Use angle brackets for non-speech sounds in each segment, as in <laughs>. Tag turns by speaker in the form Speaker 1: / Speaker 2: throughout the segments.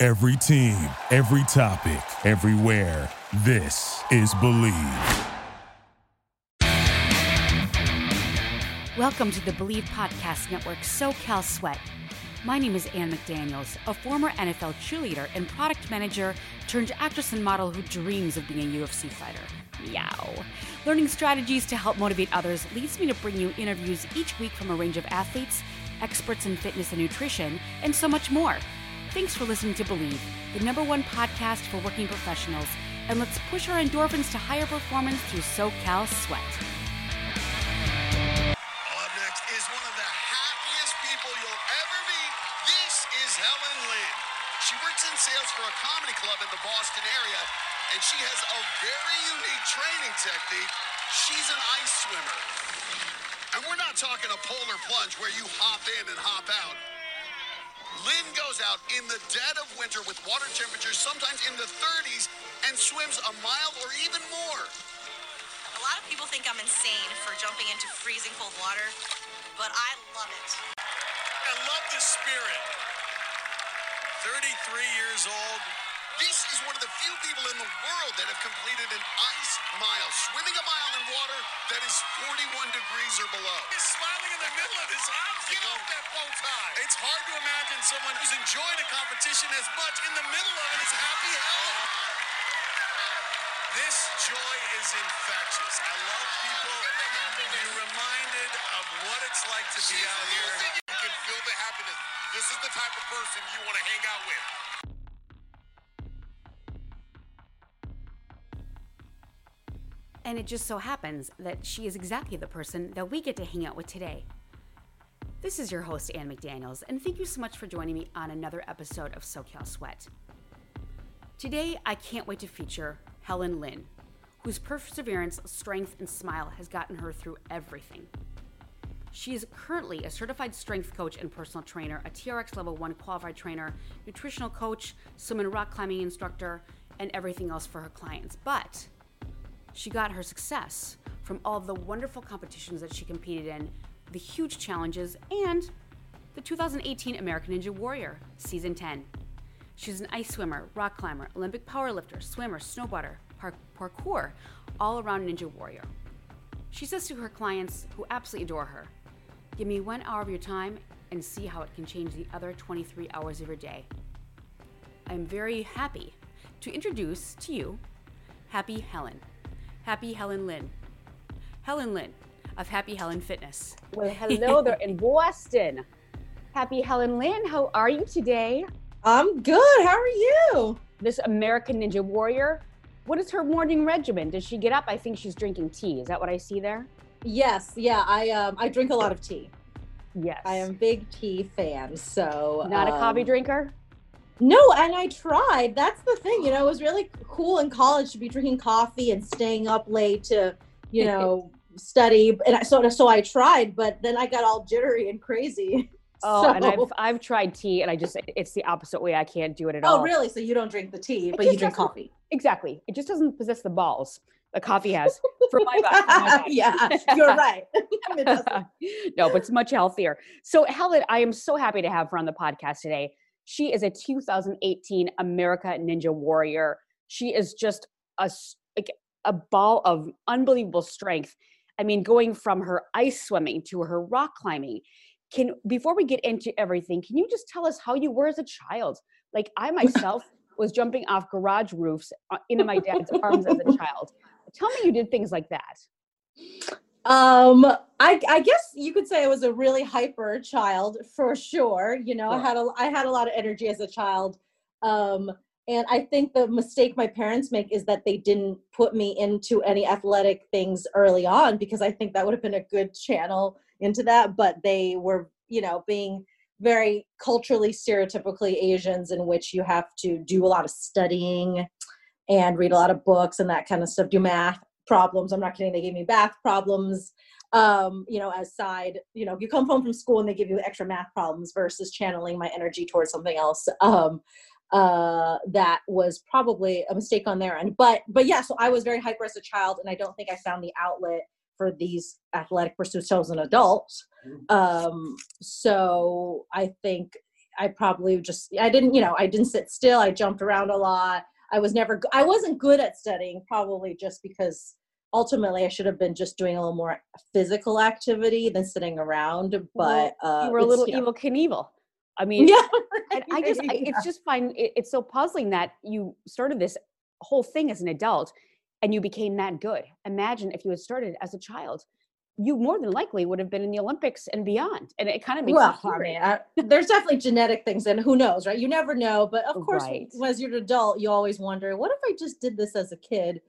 Speaker 1: Every team, every topic, everywhere. This is Believe.
Speaker 2: Welcome to the Believe Podcast Network SoCal Sweat. My name is Ann McDaniels, a former NFL cheerleader and product manager turned actress and model who dreams of being a UFC fighter. Meow. Learning strategies to help motivate others leads me to bring you interviews each week from a range of athletes, experts in fitness and nutrition, and so much more. Thanks for listening to Believe, the number one podcast for working professionals, and let's push our endorphins to higher performance through SoCal Sweat.
Speaker 3: Up next is one of the happiest people you'll ever meet. This is Helen Lynn. She works in sales for a comedy club in the Boston area, and she has a very unique training technique. She's an ice swimmer. And we're not talking a polar plunge where you hop in and hop out. Lynn goes out in the dead of winter with water temperatures sometimes in the 30s and swims a mile or even more.
Speaker 4: A lot of people think I'm insane for jumping into freezing cold water, but I love it.
Speaker 3: I love the spirit. 33 years old. This is one of the few people in the world that have completed an ice mile, swimming a mile in water that is 41 degrees or below. He's smiling in the middle of this obstacle. Get off that bow tie. It's hard to imagine someone who's enjoyed a competition as much in the middle of it as Happy Helen. This joy is infectious. I love people. You're reminded of what it's like to be out here. You can feel the happiness. This is the type of person you want to hang out with.
Speaker 2: And it just so happens that she is exactly the person that we get to hang out with today. This is your host, Ann McDaniels, and thank you so much for joining me on another episode of SoCal Sweat. Today, I can't wait to feature Helen Lynn, whose perseverance, strength, and smile has gotten her through everything. She is currently a certified strength coach and personal trainer, a TRX level 1 qualified trainer, nutritional coach, swim and rock climbing instructor, and everything else for her clients. But she got her success from all the wonderful competitions that she competed in, the huge challenges, and the 2018 American Ninja Warrior Season 10. She's an ice swimmer, rock climber, Olympic powerlifter, swimmer, snowboarder, par- parkour, all around Ninja Warrior. She says to her clients who absolutely adore her, Give me one hour of your time and see how it can change the other 23 hours of your day. I'm very happy to introduce to you Happy Helen. Happy Helen Lynn. Helen Lynn of Happy Helen Fitness.
Speaker 5: Well, hello there in Boston. Happy Helen Lynn, how are you today?
Speaker 6: I'm good. How are you?
Speaker 5: This American Ninja Warrior. What is her morning regimen? Does she get up? I think she's drinking tea. Is that what I see there?
Speaker 6: Yes, yeah. I um I drink a lot of tea.
Speaker 5: Yes.
Speaker 6: I am a big tea fan. So
Speaker 5: not a coffee
Speaker 6: um,
Speaker 5: drinker.
Speaker 6: No, and I tried. That's the thing. You know, it was really cool in college to be drinking coffee and staying up late to, you <laughs> know, study. And I, so so I tried, but then I got all jittery and crazy. <laughs>
Speaker 5: Oh, and I've I've tried tea, and I just it's the opposite way. I can't do it at oh, all.
Speaker 6: Oh, really? So you don't drink the tea,
Speaker 5: It
Speaker 6: but you drink coffee.
Speaker 5: Exactly. It just doesn't possess the balls the coffee has <laughs> for my body. for my body.
Speaker 6: yeah, you're right. It
Speaker 5: no, but it's much healthier. So, Helen, I am so happy to have her on the podcast today. She is a 2018 America Ninja Warrior. She is just a like a ball of unbelievable strength. I mean, going from her ice swimming to her rock climbing. Can before we get into everything, can you just tell us how you were as a child? Like I myself <laughs> was jumping off garage roofs uh, into my dad's arms as a child. <laughs> Tell me you did things like that.
Speaker 6: Um, I, I guess you could say I was a really hyper child for sure. You know, I had a I had a lot of energy as a child. Um, and I think the mistake my parents make is that they didn't put me into any athletic things early on because I think that would have been a good channel into that. But they were, you know, being very culturally stereotypically Asians in which you have to do a lot of studying and read a lot of books and that kind of stuff, do math problems. I'm not kidding, they gave me math problems. Um, you know, as side, you know, you come home from school and they give you extra math problems versus channeling my energy towards something else. Um, uh that was probably a mistake on their end but but yeah so i was very hyper as a child and i don't think i found the outlet for these athletic pursuits as an adult um so i think i probably just i didn't you know i didn't sit still i jumped around a lot i was never i wasn't good at studying probably just because ultimately i should have been just doing a little more physical activity than sitting around but uh
Speaker 2: you were a little
Speaker 6: you know,
Speaker 2: Evel Knievel. I mean,
Speaker 6: yeah
Speaker 2: and I just, I, it's just fine. It, it's so puzzling that you started this whole thing as an adult and you became that good. Imagine if you had started as a child, you more than likely would have been in the Olympics and beyond. And it kind of makes
Speaker 6: well, I mean, I, there's definitely genetic things, and who knows, right? You never know. But of course,
Speaker 2: Right.
Speaker 6: as you're an adult, you always wonder, what if I just did this as a kid?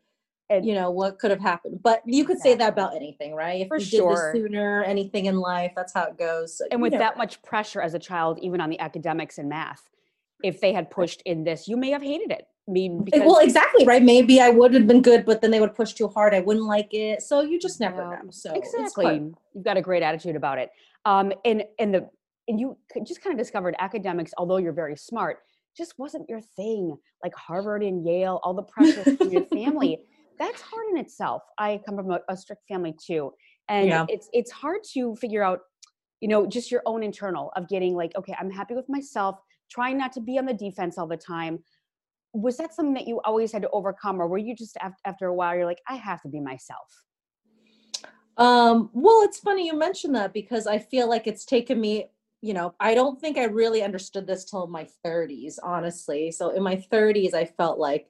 Speaker 2: And-
Speaker 6: you know, what could have happened? But you could say that about anything, right? If
Speaker 2: For
Speaker 6: you
Speaker 2: sure.
Speaker 6: did this sooner, anything in life, that's how it goes.
Speaker 2: And
Speaker 6: you
Speaker 2: with
Speaker 6: never
Speaker 2: that much pressure as a child, even on the academics and math, if they had pushed in this, you may have hated it. Mean, because
Speaker 6: well, exactly, right? Maybe I would have been good, but then they would push too hard. I wouldn't like it. So you just never know. So
Speaker 2: exactly you've got a great attitude about it um and and the and you just kind of discovered academics although you're very smart just wasn't your thing like harvard and yale all the pressure from your <laughs> family that's hard in itself i come from a, a strict family too and
Speaker 6: Yeah.
Speaker 2: it's it's hard to figure out you know just your own internal of getting like okay i'm happy with myself trying not to be on the defense all the time was that something that you always had to overcome or were you just af- after a while you're like i have to be myself
Speaker 6: Um, well, it's funny you mentioned that because I feel like it's taken me, you know, I don't think I really understood this till my 30s, honestly. So in my 30s, I felt like,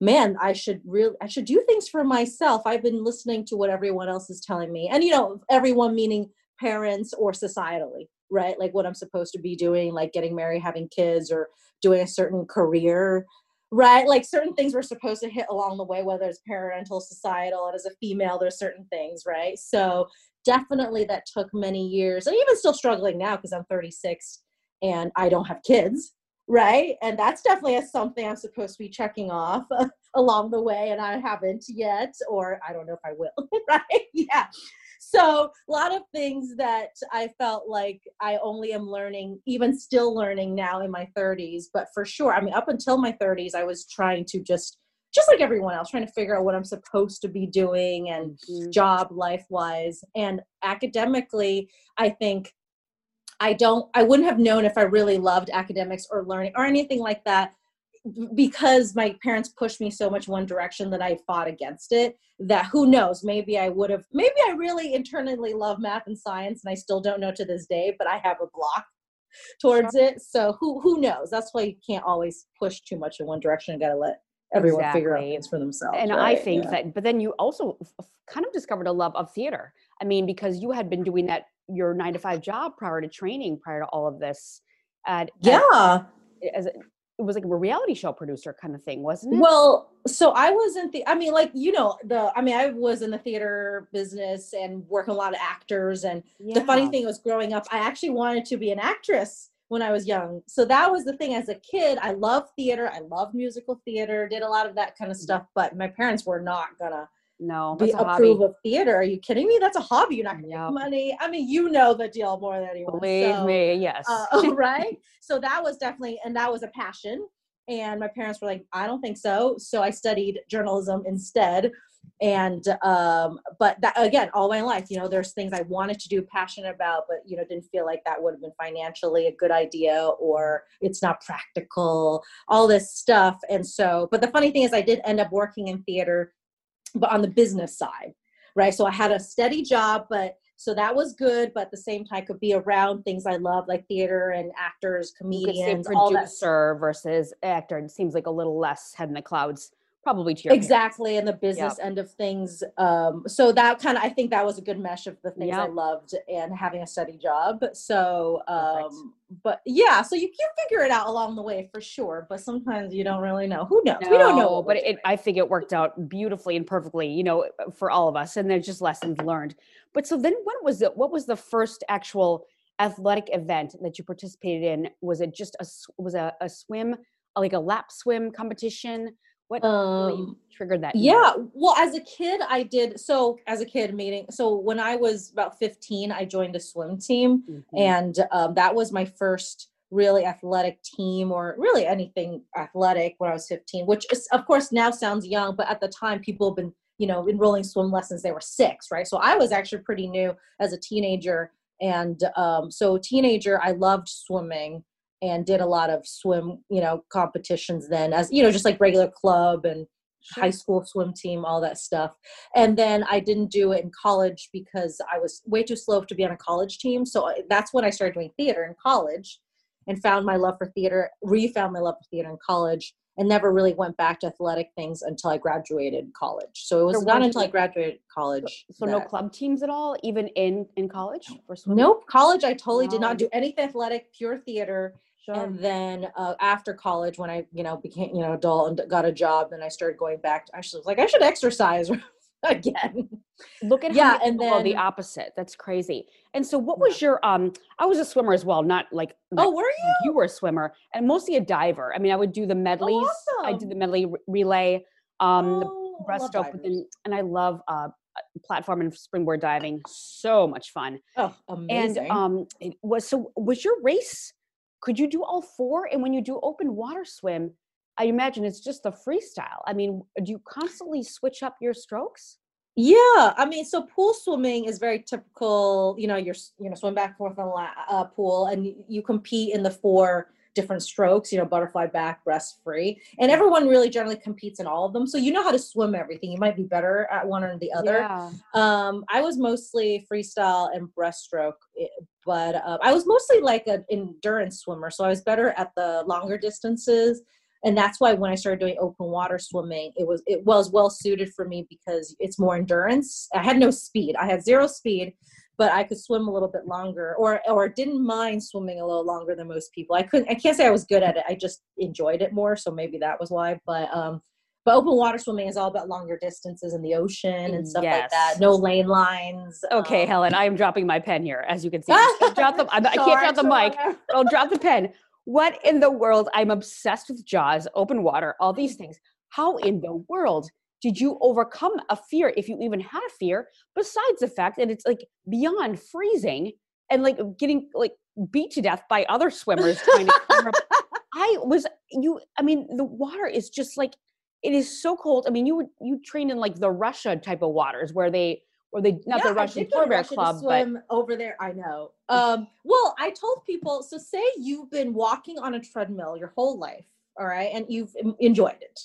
Speaker 6: man, I should really, I should do things for myself. I've been listening to what everyone else is telling me. And, you know, everyone meaning parents or societally, right? Like what I'm supposed to be doing, like getting married, having kids, or doing a certain career right like certain things we're supposed to hit along the way whether it's parental societal and as a female there's certain things right? So definitely that took many years and even still struggling now because i'm 36 and i don't have kids right? And that's definitely a, something i'm supposed to be checking off <laughs> along the way and i haven't yet or i don't know if i will <laughs> right? Yeah so a lot of things that i felt like i only am learning even still learning now in my 30s but for sure i mean up until my 30s i was trying to just just like everyone else trying to figure out what i'm supposed to be doing and
Speaker 2: Mhm.
Speaker 6: job life wise and academically i think i don't i wouldn't have known if i really loved academics or learning or anything like that because my parents pushed me so much one direction that I fought against it that who knows maybe I would have maybe I really internally love math and science and I still don't know to this day but I have a block towards it so who who knows that's why you can't always push too much in one direction you got to let everyone figure out things for themselves
Speaker 2: and I think
Speaker 6: Yeah.
Speaker 2: that, but then you also kind of discovered a love of theater. I mean, because you had been doing that your nine to five job prior to training, prior to all of this. At, at-
Speaker 6: yeah
Speaker 2: as a, it was like a reality show producer kind of thing, wasn't it?
Speaker 6: Well, so I was in the I mean like you know the I mean I was in the theater business and working a lot of actors and the funny thing was growing up I actually wanted to be an actress when I was young. So that was the thing as a kid I loved theater, I loved musical theater, did a lot of that kind of stuff, but my parents were not gonna
Speaker 2: no,
Speaker 6: be
Speaker 2: hobby.
Speaker 6: approve of theater. Are you kidding me? That's a hobby. You're not gonna
Speaker 2: Yep.
Speaker 6: make money. I mean, you know the deal more than anyone.
Speaker 2: Believe
Speaker 6: So,
Speaker 2: me, yes.
Speaker 6: uh, <laughs> <laughs> right? So that was definitely, and that was a passion. And my parents were like, I don't think so. So I studied journalism instead. And, um, but that again, all my life, you know, there's things I wanted to do, passionate about, but, you know, didn't feel like that would have been financially a good idea or it's not practical, all this stuff. And so, but the funny thing is, I did end up working in theater, but on the business side, right? So I had a steady job, but so that was good, but at the same time, I could be around things I love, like theater and actors,
Speaker 2: you could say
Speaker 6: comedians, all that.
Speaker 2: producer versus actor. It seems like a little less head in the clouds, probably to your parents.
Speaker 6: Exactly, and the business end of things. Um, so that kind of, I think that was a good mesh of the things I loved and having a steady job. So,
Speaker 2: Perfect.
Speaker 6: um, but yeah, so you can figure it out along the way for sure. But sometimes you don't really know. Who knows? we don't know.
Speaker 2: No, but it, I think it worked out beautifully and perfectly, you know, for all of us. And there's just lessons learned. But so then, when was it? What was the first actual athletic event that you participated in? Was it just a was a, a swim, like a lap swim competition? What
Speaker 6: Um,
Speaker 2: triggered that?
Speaker 6: Yeah, well, as a kid, I did. So, as a kid, meeting. So, when I was about 15, I joined a swim team,
Speaker 2: Mhm.
Speaker 6: and um, that was my first really athletic team or really anything athletic when I was 15, which is, of course, now sounds young, but at the time, people have been, you know, enrolling swim lessons, they were six, right? So, I was actually pretty new as a teenager. And um, so, teenager, I loved swimming and did a lot of swim, you know, competitions then as, you know, just like regular club and high school swim team, all that stuff. And then I didn't do it in college because I was way too slow to be on a college team. So that's when I started doing theater in college and found my love for theater, refound my love for theater in college, and never really went back to athletic things until I graduated college. So it was
Speaker 2: So
Speaker 6: not until I graduated college.
Speaker 2: So no
Speaker 6: that-
Speaker 2: club teams at all, even in in college for swimming.
Speaker 6: Nope. College, I totally did not do anything athletic, pure theater.
Speaker 2: Sure.
Speaker 6: And then uh, after college, when I, you know, became, you know, adult and got a job, then I started going back. To, actually, was like, I should exercise <laughs> again.
Speaker 2: Look at
Speaker 6: Yeah,
Speaker 2: how
Speaker 6: and
Speaker 2: are the opposite. That's crazy. And so, what was your um? I was a swimmer as well, not like
Speaker 6: Oh, were you?
Speaker 2: you were a swimmer, and mostly a diver. I mean, I would do the medleys. I did the medley relay, um,
Speaker 6: Oh,
Speaker 2: breaststroke, and, and I love uh, platform and springboard diving. So much fun.
Speaker 6: Oh, amazing.
Speaker 2: And um, it was so. Was your race? Could you do all four? And when you do open water swim, I imagine it's just the freestyle. I mean, do you constantly switch up your strokes?
Speaker 6: Yeah, I mean, so pool swimming is very typical. You know, you're you know swim back forth in a uh, pool, and you compete in the four different strokes. You know, butterfly back, breast free, and everyone really generally competes in all of them. So you know how to swim everything. You might be better at one or the other.
Speaker 2: Yeah.
Speaker 6: Um, I was mostly freestyle and breaststroke, i- but uh, I was mostly like an endurance swimmer, so I was better at the longer distances. And that's why when I started doing open water swimming, it was it was well suited for me because it's more endurance. I had no speed. I had zero speed, but I could swim a little bit longer, or or didn't mind swimming a little longer than most people. I couldn't. I can't say I was good at it. I just enjoyed it more, so maybe that was why. But um, but open water swimming is all about longer distances in the ocean and stuff like that. No lane lines.
Speaker 2: Okay,
Speaker 6: um,
Speaker 2: Helen, I am dropping my pen here, as you can see. <laughs> Drop the, I, can't drop the mic. I'll drop the pen. What in the world? I'm obsessed with Jaws, open water, all these things. How in the world did you overcome a fear, if you even had a fear, besides the fact that it's like beyond freezing and like getting like beat to death by other swimmers trying to cover up? <laughs> I was you. I mean, the water is just like it is so cold. I mean, you would you train in like the Russia type of waters where they or they not
Speaker 6: Yeah,
Speaker 2: the Russian Polar Bear Club, but
Speaker 6: over there. I know. Um, well, I told people. So, say you've been walking on a treadmill your whole life, all right, and you've enjoyed it,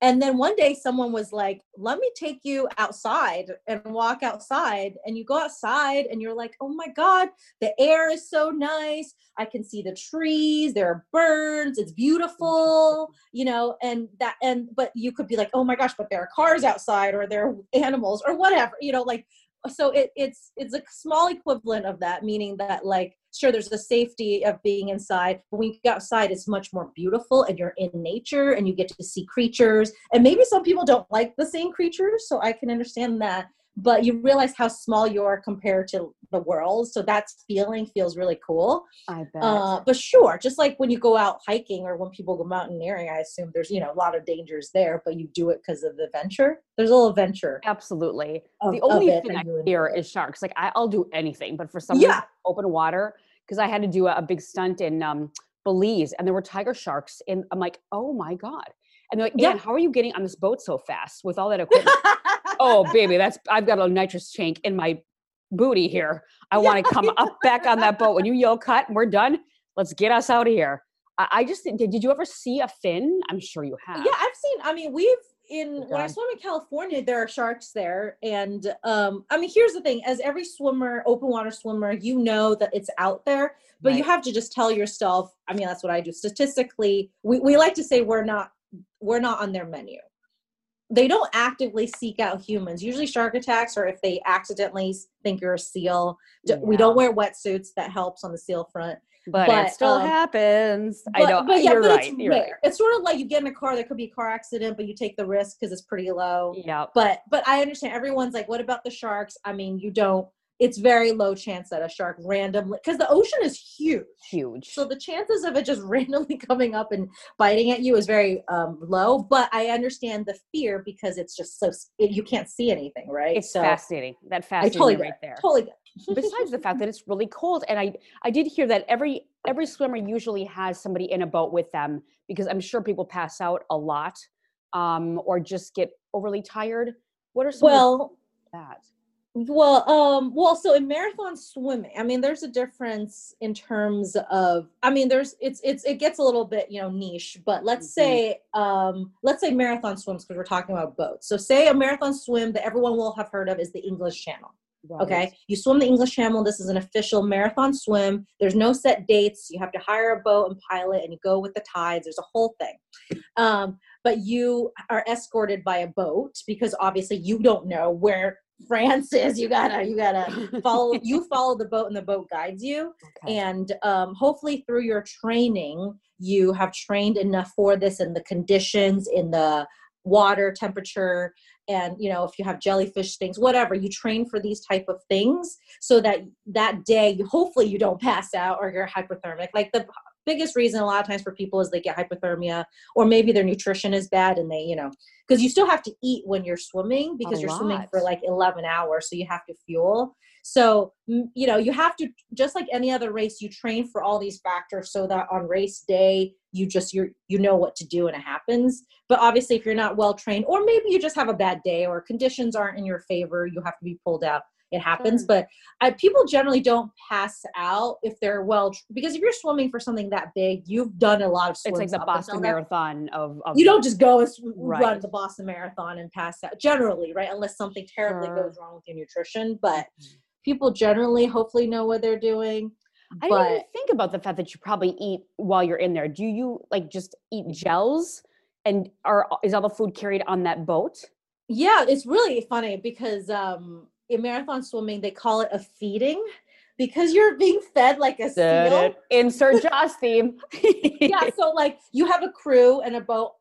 Speaker 6: and then one day someone was like, "Let me take you outside and walk outside," and you go outside, and you're like, "Oh my god, the air is so nice. I can see the trees. There are birds. It's beautiful." <laughs> you know and that and but you could be like oh my gosh but there are cars outside or there are animals or whatever you know like so it, it's it's a small equivalent of that meaning that like sure there's the safety of being inside but when you go outside it's much more beautiful and you're in nature and you get to see creatures. And maybe some people don't like the same creatures so i can understand that but you realize how small you are compared to the world so that feeling feels really cool
Speaker 2: I bet.
Speaker 6: uh, but sure, just like when you go out hiking or when people go mountaineering, I assume there's you know a lot of dangers there, but you do it because of the adventure. There's a little adventure.
Speaker 2: Absolutely.
Speaker 6: of-
Speaker 2: the only thing I fear is sharks. Like I, I'll do anything, but for some
Speaker 6: Yeah.
Speaker 2: reason, open water because I had to do a, a big stunt in um, Belize, and there were tiger sharks, and I'm like, oh my god! And they're like,
Speaker 6: Yeah.
Speaker 2: How are you getting on this boat so fast with all that equipment? <laughs> oh baby, that's I've got a nitrous tank in my booty here. I want to come up back on that boat when you yell cut and we're done. Let's get us out of here. I, I just did. Did you ever see a fin? I'm sure you have.
Speaker 6: yeah, I've seen. I mean, we've in when I swim in California, there are sharks there, and um, I mean, here's the thing: as every swimmer, open water swimmer, you know that it's out there, but you have to just tell yourself. I mean, that's what I do. Statistically, we we like to say we're not we're not on their menu. They don't actively seek out humans. Usually, shark attacks, or if they accidentally think you're a seal. D- We don't wear wetsuits. That helps on the seal front.
Speaker 2: but,
Speaker 6: but,
Speaker 2: it still
Speaker 6: um,
Speaker 2: happens. I
Speaker 6: But,
Speaker 2: know.
Speaker 6: but yeah,
Speaker 2: you're
Speaker 6: but
Speaker 2: right.
Speaker 6: it's rare.
Speaker 2: right.
Speaker 6: It's sort of like you get in a car. There could be a car accident, but you take the risk because it's pretty low.
Speaker 2: Yeah.
Speaker 6: But but I understand. Everyone's like, "What about the sharks?" I mean, you don't. It's very low chance that a shark randomly because the ocean is huge
Speaker 2: Huge.
Speaker 6: so the chances of it just <laughs> randomly coming up and biting at you is very um, low but i understand the fear because it's just so it, you can't see anything right
Speaker 2: it's
Speaker 6: so
Speaker 2: fascinating. That fascinating
Speaker 6: totally
Speaker 2: right there.
Speaker 6: totally. <laughs>
Speaker 2: Besides the fact that it's really cold, and I I did hear that every every swimmer usually has somebody in a boat with them because I'm sure people pass out a lot, um, or just get overly tired. What are some of
Speaker 6: well
Speaker 2: that?
Speaker 6: Well, um, well, so in marathon swimming, I mean, there's a difference in terms of, I mean, there's, it's, it's, it gets a little bit, you know, niche, but let's
Speaker 2: Mhm.
Speaker 6: say, um, let's say marathon swims because we're talking about boats. So say a marathon swim that everyone will have heard of is the English Channel. Okay. You swim the English Channel. This is an official marathon swim. There's no set dates. You have to hire a boat and pilot and you go with the tides. There's a whole thing. Um, but you are escorted by a boat because obviously you don't know where France is. You gotta, you gotta <laughs> follow, you follow the boat and the boat guides you.
Speaker 2: Okay.
Speaker 6: And um, hopefully through your training, you have trained enough for this and the conditions in the water temperature and you know if you have jellyfish things whatever you train for these type of things so that that day hopefully you don't pass out or you're hypothermic like the biggest reason a lot of times for people is they get hypothermia or maybe their nutrition is bad and they you know because you still have to eat when you're swimming because
Speaker 2: A
Speaker 6: you're swimming for like 11 hours so you have to fuel. So you know you have to just like any other race you train for all these factors so that on race day you just you're, you know what to do and it happens. But obviously if you're not well trained or maybe you just have a bad day or conditions aren't in your favor you have to be pulled out it happens but I, people generally don't pass out if they're well because if you're swimming for something that big you've done a lot of
Speaker 2: It's like the Boston Marathon of, of
Speaker 6: you don't just go and s- run the Boston Marathon and pass out generally, right? Unless something terribly
Speaker 2: Sure.
Speaker 6: goes wrong with your nutrition. But people generally hopefully know what they're doing.
Speaker 2: I didn't even think about the fact that you probably eat while you're in there. Do you like just eat gels? And are is all the food carried on that boat?
Speaker 6: yeah, it's really funny because um in marathon swimming they call it a feeding because you're being fed like a seal.
Speaker 2: Insert <laughs> Jaws theme.
Speaker 6: yeah so like you have a crew and a boat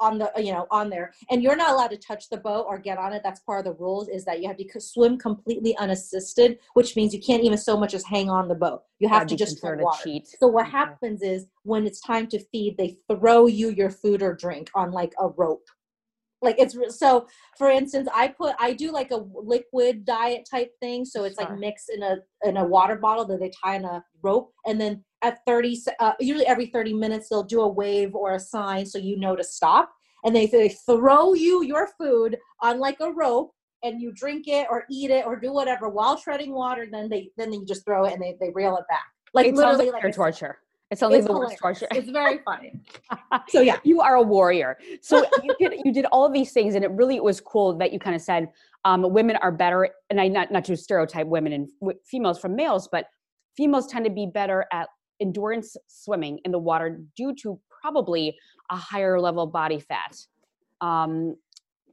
Speaker 6: on the you know on there and you're not allowed to touch the boat or get on it that's part of the rules is that you have to swim completely unassisted which means you can't even so much as hang on the boat you have to just
Speaker 2: cheat.
Speaker 6: so what
Speaker 2: Okay.
Speaker 6: happens is when it's time to feed they throw you your food or drink on like a rope like it's so for instance i put i do like a liquid diet type thing so it's
Speaker 2: Sure.
Speaker 6: like mixed in a in a water bottle that they tie in a rope and then at 30 uh, usually every 30 minutes they'll do a wave or a sign so you know to stop and they, they throw you your food on like a rope and you drink it or eat it or do whatever while treading water then they then you just throw it and they, they reel it back like
Speaker 2: it
Speaker 6: literally
Speaker 2: like
Speaker 6: like
Speaker 2: torture. It sounds like
Speaker 6: it's
Speaker 2: the worst torture.
Speaker 6: it's very funny <laughs> so yeah
Speaker 2: you are a warrior. So <laughs> you did you did all of these things, and it really was cool that you kind of said um, women are better, and I not not to stereotype women and w- females from males, but females tend to be better at endurance swimming in the water due to probably a higher level of body fat. Um,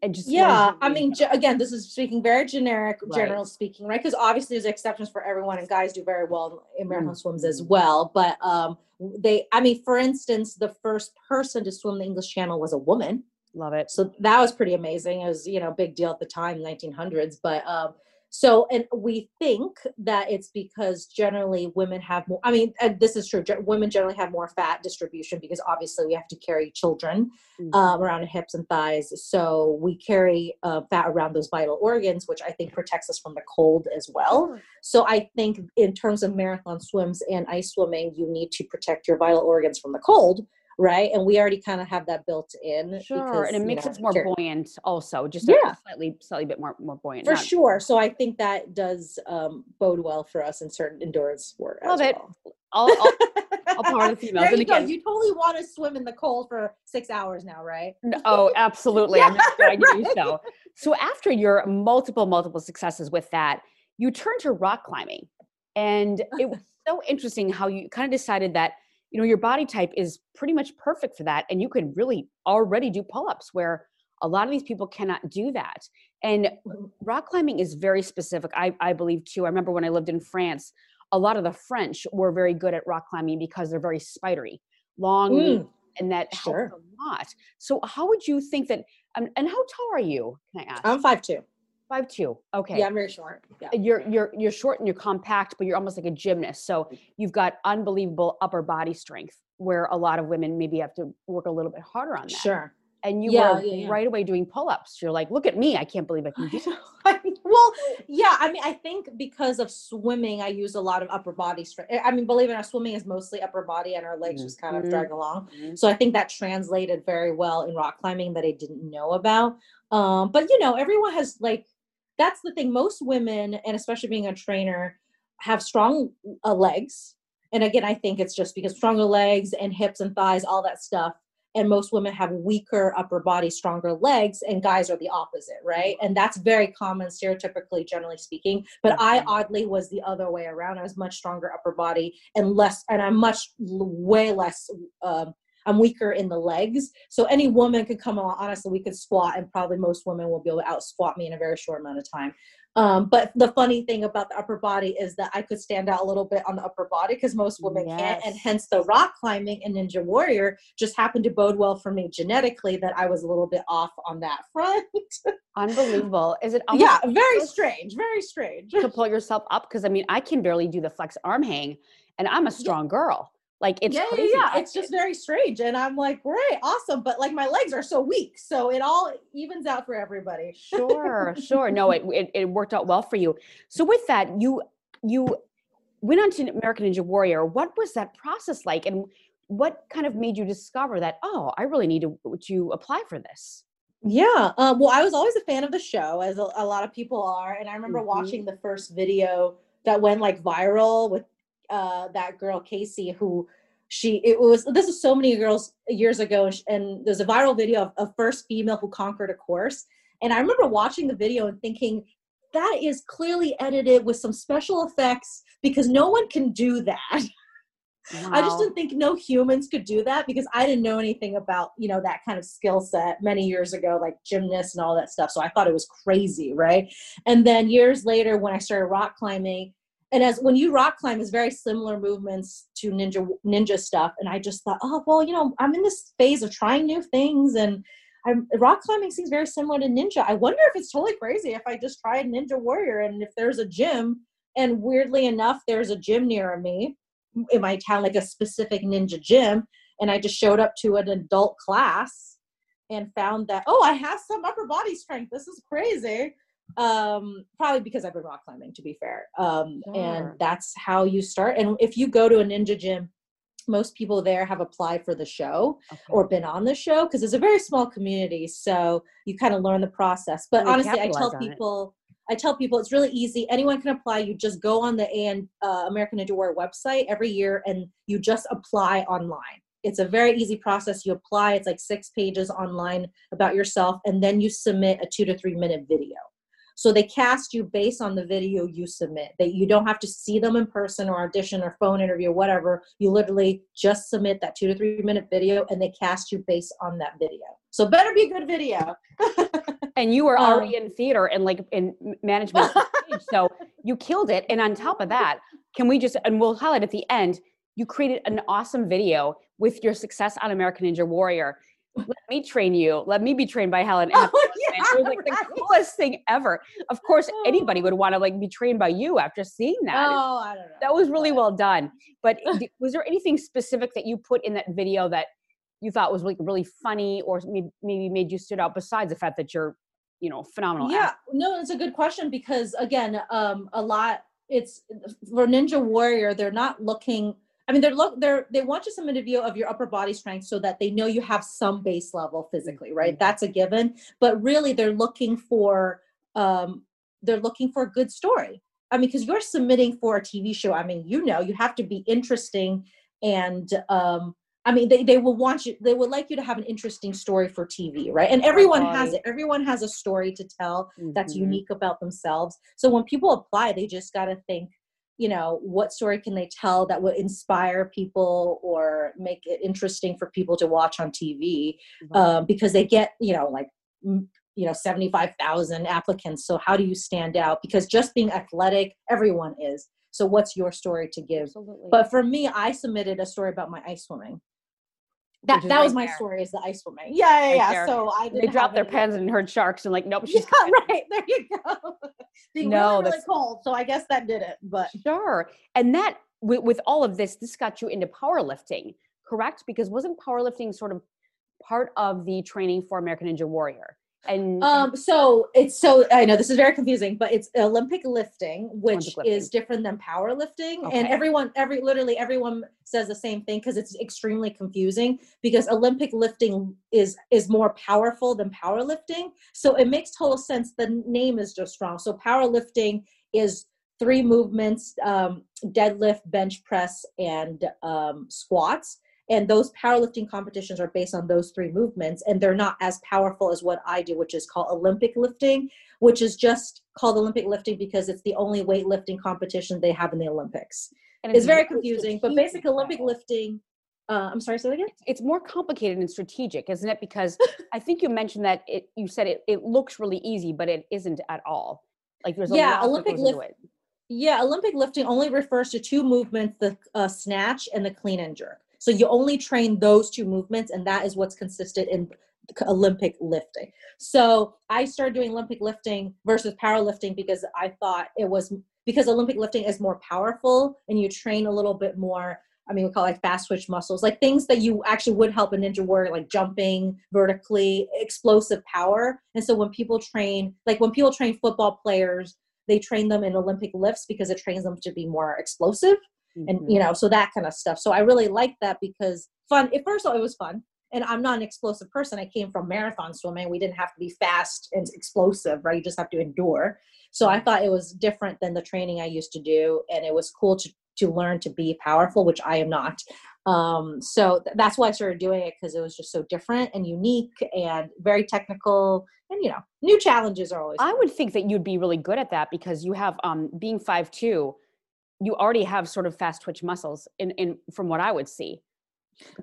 Speaker 2: and just
Speaker 6: yeah i mean again this is speaking very generic
Speaker 2: Right.
Speaker 6: general speaking right because obviously there's exceptions for everyone and guys do very well in marathon
Speaker 2: Mm.
Speaker 6: swims as well but um they i mean for instance the first person to swim the english channel was a woman
Speaker 2: love it.
Speaker 6: so that was pretty amazing it was you know big deal at the time 1900s but um so and we think that it's because generally women have more i mean this is true women generally have more fat distribution because obviously we have to carry children
Speaker 2: Mhm.
Speaker 6: um, around the hips and thighs. So we carry uh, fat around those vital organs which i think protects us from the cold as well. So i think in terms of marathon swims and ice swimming you need to protect your vital organs from the cold right and we already kind of have that built in
Speaker 2: Sure,
Speaker 6: because,
Speaker 2: and it makes
Speaker 6: know,
Speaker 2: us more
Speaker 6: carry-
Speaker 2: buoyant, also, just
Speaker 6: Yeah.
Speaker 2: slightly, slightly bit more, more buoyant.
Speaker 6: for
Speaker 2: not-
Speaker 6: sure so i think that does um, bode well for us in certain endurance sport as
Speaker 2: Love it.
Speaker 6: well.
Speaker 2: I'll, I'll, I'll power the <laughs> females.
Speaker 6: there
Speaker 2: And
Speaker 6: you go you totally want to swim in the cold for six hours now right
Speaker 2: No, oh, absolutely. I'm not going <laughs> to do
Speaker 6: right.
Speaker 2: so. So after your multiple, multiple successes with that, you turned to rock climbing. And it was <laughs> so interesting how you kind of decided that, you know, your body type is pretty much perfect for that. And you could really already do pull-ups where a lot of these people cannot do that. And rock climbing is very specific, I, I believe too. I remember when I lived in France, a lot of the French were very good at rock climbing because they're very spidery, long,
Speaker 6: Mm,
Speaker 2: and that
Speaker 6: sure.
Speaker 2: helps a lot. So how would you think that? Um, and how tall are you? Can I ask?
Speaker 6: i'm five two
Speaker 2: Five two. Okay.
Speaker 6: Yeah, I'm very short. Yeah.
Speaker 2: You're you're you're short and you're compact, but you're almost like a gymnast. So you've got unbelievable upper body strength, where a lot of women maybe have to work a little bit harder on that.
Speaker 6: Sure.
Speaker 2: And you
Speaker 6: Yeah,
Speaker 2: were
Speaker 6: yeah, yeah.
Speaker 2: right away doing pull-ups. You're like, look at me, I can't believe I can do <laughs> this.
Speaker 6: well, yeah, I mean, I think because of swimming, I use a lot of upper body strength. I mean, believe it or not, swimming is mostly upper body and our legs just kind of
Speaker 2: Mhm.
Speaker 6: drag along.
Speaker 2: Mhm.
Speaker 6: So I think that translated very well in rock climbing that I didn't know about. Um, but you know, everyone has like that's the thing. Most women, and especially being a trainer, have strong uh, legs. And again, I think it's just because stronger legs and hips and thighs, all that stuff. And most women have weaker upper body, stronger legs, and guys are the opposite, right? And that's very common, stereotypically, generally speaking. But I oddly was the other way around. I was much stronger upper body and less, and I'm much way less um, I'm weaker in the legs. So any woman could come along. Honestly, we could squat, and probably most women will be able to out squat me in a very short amount of time. Um, but the funny thing about the upper body is that I could stand out a little bit on the upper body because most women can't, and hence the rock climbing and Ninja Warrior just happened to bode well for me genetically that I was a little bit off on that <laughs> front.
Speaker 2: Unbelievable. Is it
Speaker 6: yeah, very strange, very strange.
Speaker 2: to pull yourself up? Because I mean, I can barely do the flex arm hang, and I'm a strong girl. Like it's
Speaker 6: yeah,
Speaker 2: crazy.
Speaker 6: yeah, yeah. It's just very strange. And I'm like, great, awesome. But like my legs are so weak. So it all evens out for everybody.
Speaker 2: sure <laughs> sure no it, it it worked out well for you so with that you you went on to american ninja warrior what was that process like and what kind of made you discover that oh i really need to to apply for this
Speaker 6: Yeah. Um, well, I was always a fan of the show, as a, a lot of people are. And I remember
Speaker 2: Mhm.
Speaker 6: watching the first video that went like viral with uh, that girl, Kacy, who she, it was, this is so many girls years ago. and there's a viral video of a first female who conquered a course. And I remember watching the video and thinking, that is clearly edited with some special effects because no one can do that. <laughs> I just didn't think no humans could do that because I didn't know anything about, you know, that kind of skill set many years ago, like gymnasts and all that stuff. So I thought it was crazy, right? And then years later, when I started rock climbing, and as when you rock climb is very similar movements to ninja ninja stuff, and I just thought, oh well, you know, I'm in this phase of trying new things, and I'm, rock climbing seems very similar to ninja. I wonder if it's totally crazy if I just tried Ninja Warrior, and if there's a gym, and weirdly enough, there's a gym near me in my town, like a specific ninja gym, and I just showed up to an adult class and found that oh, I have some upper body strength. This is crazy. Um, probably because I've been rock climbing, to be fair. Um,
Speaker 2: Sure.
Speaker 6: and that's how you start. And if you go to a ninja gym, most people there have applied for the show
Speaker 2: Okay.
Speaker 6: or been on the show because it's a very small community so you kind of learn the process but honestly i tell
Speaker 2: on it.
Speaker 6: people i tell people it's really easy anyone can apply you just go on the and uh, american ninja warrior website every year and you just apply online it's a very easy process you apply it's like six pages online about yourself and then you submit a two to three minute video so they cast you based on the video you submit. That you don't have to see them in person or audition or phone interview or whatever. You literally just submit that two to three minute video and they cast you based on that video. So better be a good video. <laughs>
Speaker 2: and you were already
Speaker 6: Um,
Speaker 2: in theater and like in management <laughs> stage, so you killed it and on top of that can we just and we'll highlight at the end you created an awesome video with your success on american ninja warrior let me train you. Let me be trained by helen <laughs>
Speaker 6: Oh,
Speaker 2: it was like the coolest thing ever. Of course anybody would want to like be trained by you after seeing that.
Speaker 6: Oh, I don't know.
Speaker 2: that was really well done. But <laughs> was there anything specific that you put in that video that you thought was like really funny or maybe made you stood out besides the fact that you're you know phenomenal
Speaker 6: yeah. no it's a good question because again um a lot it's for ninja warrior they're not looking i mean they're look they're they want you to submit a video of your upper body strength so that they know you have some base level physically right
Speaker 2: Mhm.
Speaker 6: that's a given but really they're looking for um they're looking for a good story i mean because you're submitting for a tv show i mean you know you have to be interesting and um I mean, they, they will want you, they would like you to have an interesting story for TV, right? And everyone has it. Everyone has a story to tell that's
Speaker 2: Mhm.
Speaker 6: unique about themselves. So when people apply, they just got to think, you know, what story can they tell that would inspire people or make it interesting for people to watch on TV?
Speaker 2: Right.
Speaker 6: Um, because they get, you know, like, you know, 75,000 applicants. So how do you stand out? Because just being athletic, everyone is. So what's your story to give?
Speaker 2: Absolutely.
Speaker 6: But for me, I submitted a story about my ice swimming. That that was my
Speaker 2: there.
Speaker 6: story is the ice swimming. Yeah, yeah,
Speaker 2: Right
Speaker 6: yeah.
Speaker 2: there.
Speaker 6: So I
Speaker 2: They dropped their pens and heard sharks and like, nope, she's
Speaker 6: Yeah, <laughs> right. There you go. <laughs> Being
Speaker 2: No,
Speaker 6: really, really cold. So I guess that did it. But
Speaker 2: Sure. And that with, with all of this, this got you into powerlifting, correct? Because wasn't powerlifting sort of part of the training for American Ninja Warrior? And
Speaker 6: um, so it's so I know this is very confusing, but it's Olympic lifting, which
Speaker 2: Olympic
Speaker 6: is different than powerlifting.
Speaker 2: Okay.
Speaker 6: And everyone, every literally everyone says the same thing because it's extremely confusing. Because Olympic lifting is is more powerful than powerlifting, so it makes total sense. The name is just wrong. So powerlifting is three movements: um, deadlift, bench press, and um, squats. And those powerlifting competitions are based on those three movements, and they're not as powerful as what I do, which is called Olympic lifting, which is just called Olympic lifting because it's the only weightlifting competition they have in the Olympics.
Speaker 2: and
Speaker 6: It's very
Speaker 2: very
Speaker 6: confusing, but basic Olympic lifting. Uh, I'm sorry, say that again.
Speaker 2: It's more complicated and strategic, isn't it? Because I think you mentioned that it. You said it. It looks really easy, but it isn't at all. Like there's a
Speaker 6: Yeah,
Speaker 2: lot
Speaker 6: Olympic
Speaker 2: goes into
Speaker 6: lift- Yeah, Olympic lifting only refers to two movements: the uh, snatch and the clean and jerk. So you only train those two movements, and that is what's consistent in Olympic lifting. So I started doing Olympic lifting versus powerlifting because I thought it was because Olympic lifting is more powerful and you train a little bit more. I mean, we call it like fast twitch muscles, like things that you actually would help a ninja warrior, like jumping vertically, explosive power. And so when people train, like when people train football players, they train them in Olympic lifts because it trains them to be more explosive and
Speaker 2: Mhm.
Speaker 6: you know so that kind of stuff. So i really like that because fun at first of all it was fun. And i'm not an explosive person. I came from marathon swimming. We didn't have to be fast and explosive right? You just have to endure. So i thought it was different than the training i used to do and it was cool to to learn to be powerful which i am not. Um so th- that's why i started doing it because it was just so different and unique and very technical and you know new challenges are always
Speaker 2: I
Speaker 6: fun.
Speaker 2: would think that you'd be really good at that because you have um being five two, you already have sort of fast twitch muscles in in from what I would see.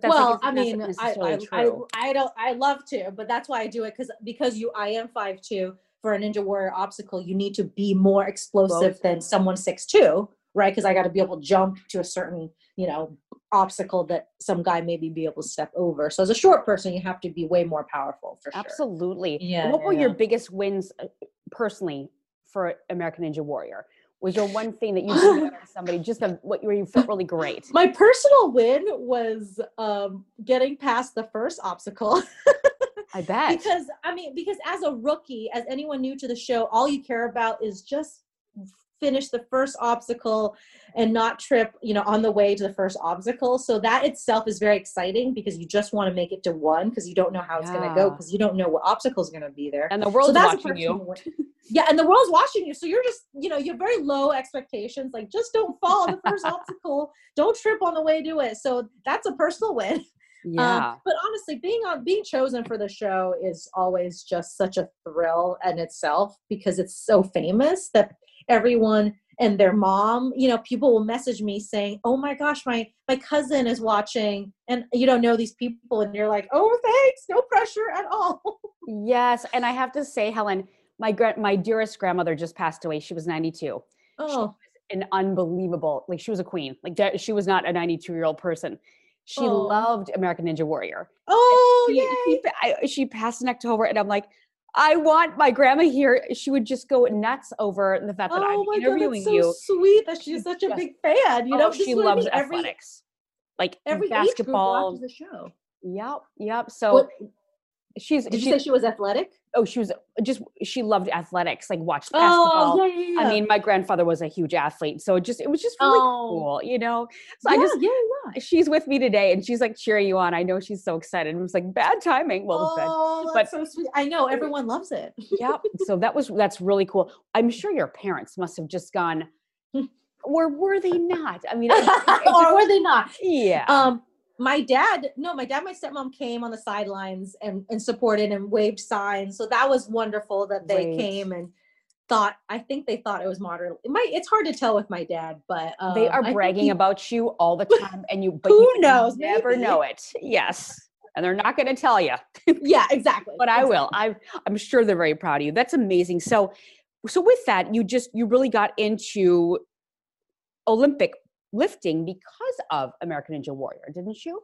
Speaker 6: Well,
Speaker 2: guess,
Speaker 6: I mean, I, I, I. I don't, I love to, but that's why I do it because because you, I am five two for a Ninja Warrior obstacle. You need to be more explosive than someone six two, right? Because I got to be able to jump to a certain, you know, obstacle that some guy maybe be able to step over. So as a short person, you have to be way more powerful for sure.
Speaker 2: Absolutely.
Speaker 6: Yeah,
Speaker 2: what
Speaker 6: yeah,
Speaker 2: were your biggest wins uh, personally for American Ninja Warrior? Was your one thing that you did <laughs> somebody? Just a, what where you felt really great.
Speaker 6: My personal win was um, getting past the first obstacle.
Speaker 2: I bet. <laughs>
Speaker 6: because I mean, because as a rookie, as anyone new to the show, all you care about is just finish the first obstacle and not trip, you know, on the way to the first obstacle. So that itself is very exciting because you just want to make it to one because you don't know how it's going to go because you don't know what obstacle is going to be there.
Speaker 2: and the
Speaker 6: so
Speaker 2: world's
Speaker 6: a
Speaker 2: watching you. <laughs>
Speaker 6: Yeah, and the world's watching you. So you're just, you know, you have very low expectations. Like just don't fall on the first <laughs> obstacle. Don't trip on the way to it. So that's a personal win. <laughs> Um,
Speaker 2: Yeah.
Speaker 6: but honestly, being on being chosen for the show is always just such a thrill in itself because it's so famous that everyone and their mom, you know, people will message me saying, "Oh my gosh, my my cousin is watching," and you don't know these people, and you're like, "Oh, thanks, no pressure at all." <laughs>
Speaker 2: yes, and I have to say, Helen, my gra- my dearest grandmother just passed away. She was 92.
Speaker 6: Oh,
Speaker 2: An unbelievable, like she was a queen. Like she was not a 92 year old person. She
Speaker 6: Oh.
Speaker 2: loved American Ninja Warrior.
Speaker 6: oh,
Speaker 2: she,
Speaker 6: yay!
Speaker 2: she, pa- I- she passed in October, and I'm like, I want my grandma here. She would just go nuts over the fact that
Speaker 6: Oh
Speaker 2: I'm
Speaker 6: my god,
Speaker 2: interviewing
Speaker 6: that's so
Speaker 2: you.
Speaker 6: sweet that she's
Speaker 2: She
Speaker 6: such a
Speaker 2: just-
Speaker 6: big fan. You
Speaker 2: Oh,
Speaker 6: know,
Speaker 2: she loves
Speaker 6: every
Speaker 2: athletics, like
Speaker 6: every
Speaker 2: basketball.
Speaker 6: the show.
Speaker 2: Yep, yep. So
Speaker 6: What,
Speaker 2: she's
Speaker 6: did you
Speaker 2: she,
Speaker 6: say she was athletic?
Speaker 2: Oh she was just she loved athletics, like watched
Speaker 6: Oh,
Speaker 2: basketball.
Speaker 6: yeah, yeah, yeah.
Speaker 2: I mean, my grandfather was a huge athlete, so it just it was just really
Speaker 6: Oh.
Speaker 2: cool, you know. So
Speaker 6: yeah,
Speaker 2: I just
Speaker 6: yeah, yeah.
Speaker 2: she's with me today, and she's like cheering you on. I know she's so excited. And it's like bad timing. Well, bad.
Speaker 6: Oh,
Speaker 2: but-
Speaker 6: that's so sweet. I know everyone loves it.
Speaker 2: yeah. <laughs> So that was that's really cool. I'm sure your parents must have just gone, <laughs> or were they not? I mean, <laughs>
Speaker 6: or were they not?
Speaker 2: yeah.
Speaker 6: Um, my dad, no, my dad, my stepmom came on the sidelines and, and supported and waved signs. So that was wonderful that they
Speaker 2: Great.
Speaker 6: came and thought. I think they thought it was moderate. It might. It's hard to tell with my dad, but um,
Speaker 2: they are bragging
Speaker 6: he-
Speaker 2: about you all the time, and you. But <laughs>
Speaker 6: Who
Speaker 2: you
Speaker 6: knows?
Speaker 2: Never
Speaker 6: Maybe.
Speaker 2: know it. Yes, and they're not going to tell you. <laughs>
Speaker 6: Yeah, exactly.
Speaker 2: but I
Speaker 6: exactly.
Speaker 2: will. I I'm sure they're very proud of you. That's amazing. So so with that, you just you really got into Olympic lifting because of American Ninja Warrior, didn't you?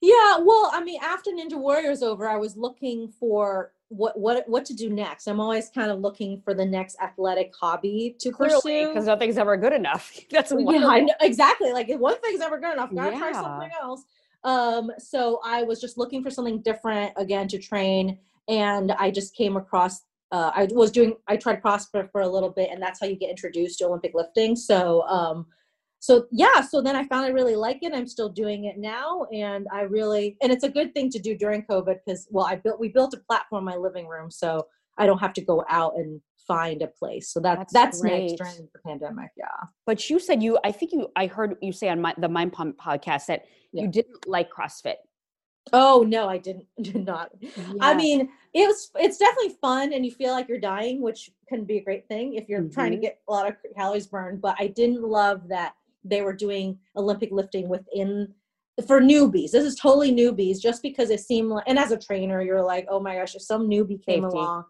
Speaker 6: Yeah, well, I mean, after Ninja Warrior's over, I was looking for what what what to do next. I'm always kind of looking for the next athletic hobby to
Speaker 2: Clearly,
Speaker 6: pursue.
Speaker 2: because nothing's ever good enough. <laughs> That's
Speaker 6: yeah. I know, exactly. Like if one thing's never good enough, gotta try something else. Um, so I was just looking for something different again to train, and I just came across. Uh, I was doing. I tried CrossFit for a little bit, and that's how you get introduced to Olympic lifting. So, um, so yeah. So then I found I really like it. I'm still doing it now, and I really and it's a good thing to do during COVID because well, I built we built a platform in my living room, so I don't have to go out and find a place. So that
Speaker 2: That's
Speaker 6: that's,
Speaker 2: great.
Speaker 6: next during the pandemic. Yeah.
Speaker 2: But you said you, I think you, I heard you say on my, the Mind Pump podcast that
Speaker 6: Yeah.
Speaker 2: you didn't like CrossFit.
Speaker 6: Oh no, I didn't. <laughs> Did not. I mean, it was. It's definitely fun, and you feel like you're dying, which can be a great thing if you're trying to
Speaker 2: Mhm.
Speaker 6: get a lot of calories burned. But I didn't love that they were doing Olympic lifting within for newbies. This is totally newbies, just because it seemed like. And as a trainer, you're like, oh my gosh, if some newbie came
Speaker 2: Safety.
Speaker 6: along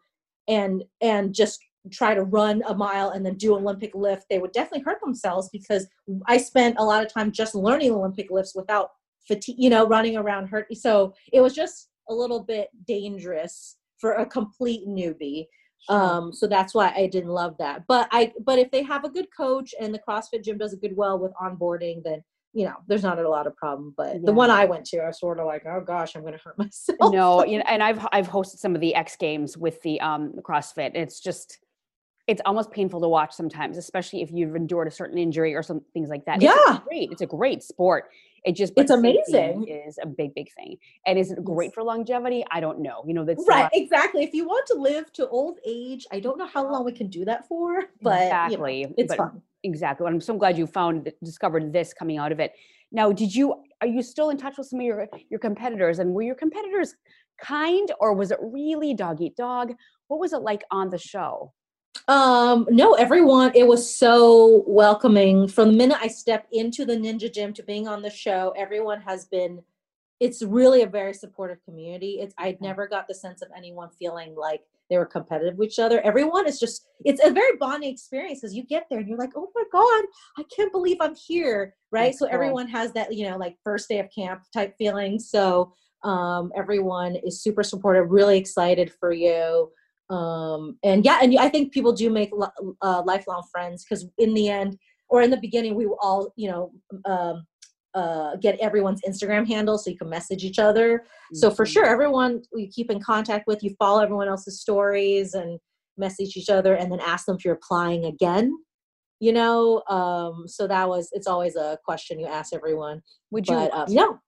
Speaker 6: and and just try to run a mile and then do Olympic lift, they would definitely hurt themselves because I spent a lot of time just learning Olympic lifts without fatigue, you know, running around hurt. So it was just a little bit dangerous for a complete newbie. Um, so that's why I didn't love that. But I, but if they have a good coach and the CrossFit gym does a good well with onboarding, then you know, there's not a lot of problem. But the one I went to, I was sort of like, oh gosh, I'm going to hurt <laughs> myself.
Speaker 2: no, you know, and I've, I've hosted some of the X games with the um, CrossFit. It's just, it's almost painful to watch sometimes, especially if you've endured a certain injury or some things like that.
Speaker 6: Yeah.
Speaker 2: a great. It's a great sport. It just
Speaker 6: it's amazing.
Speaker 2: Is a big, big thing. And is it great for longevity? I don't know. You know, that's
Speaker 6: Right,
Speaker 2: lot-
Speaker 6: exactly. If you want to live to old age, I don't know how long we can do that for, <laughs> but you know,
Speaker 2: Exactly,
Speaker 6: it's
Speaker 2: but-
Speaker 6: fun.
Speaker 2: Exactly. I'm so glad you found discovered this coming out of it. Now, did you are you still in touch with some of your your competitors and were your competitors kind or was it really dog eat dog? What was it like on the show?
Speaker 6: Um, no, everyone, it was so welcoming from the minute I stepped into the Ninja Gym to being on the show. Everyone has been, it's really a very supportive community. It's, I never got the sense of anyone feeling like they were competitive with each other. Everyone is just, it's a very bonding experience because you get there and you're like, oh my God, I can't believe I'm here. Right.
Speaker 2: That's
Speaker 6: so
Speaker 2: cool.
Speaker 6: everyone has that, you know, like first day of camp type feeling. So, um, everyone is super supportive, really excited for you um and yeah and i think people do make uh, lifelong friends because in the end or in the beginning we all you know um uh get everyone's instagram handle so you can message each other. So for
Speaker 2: Mhm.
Speaker 6: sure everyone we keep in contact with you follow everyone else's stories and message each other and then ask them if you're applying again you know? Um so that was it's always a question you ask everyone.
Speaker 2: Would you
Speaker 6: but um, no.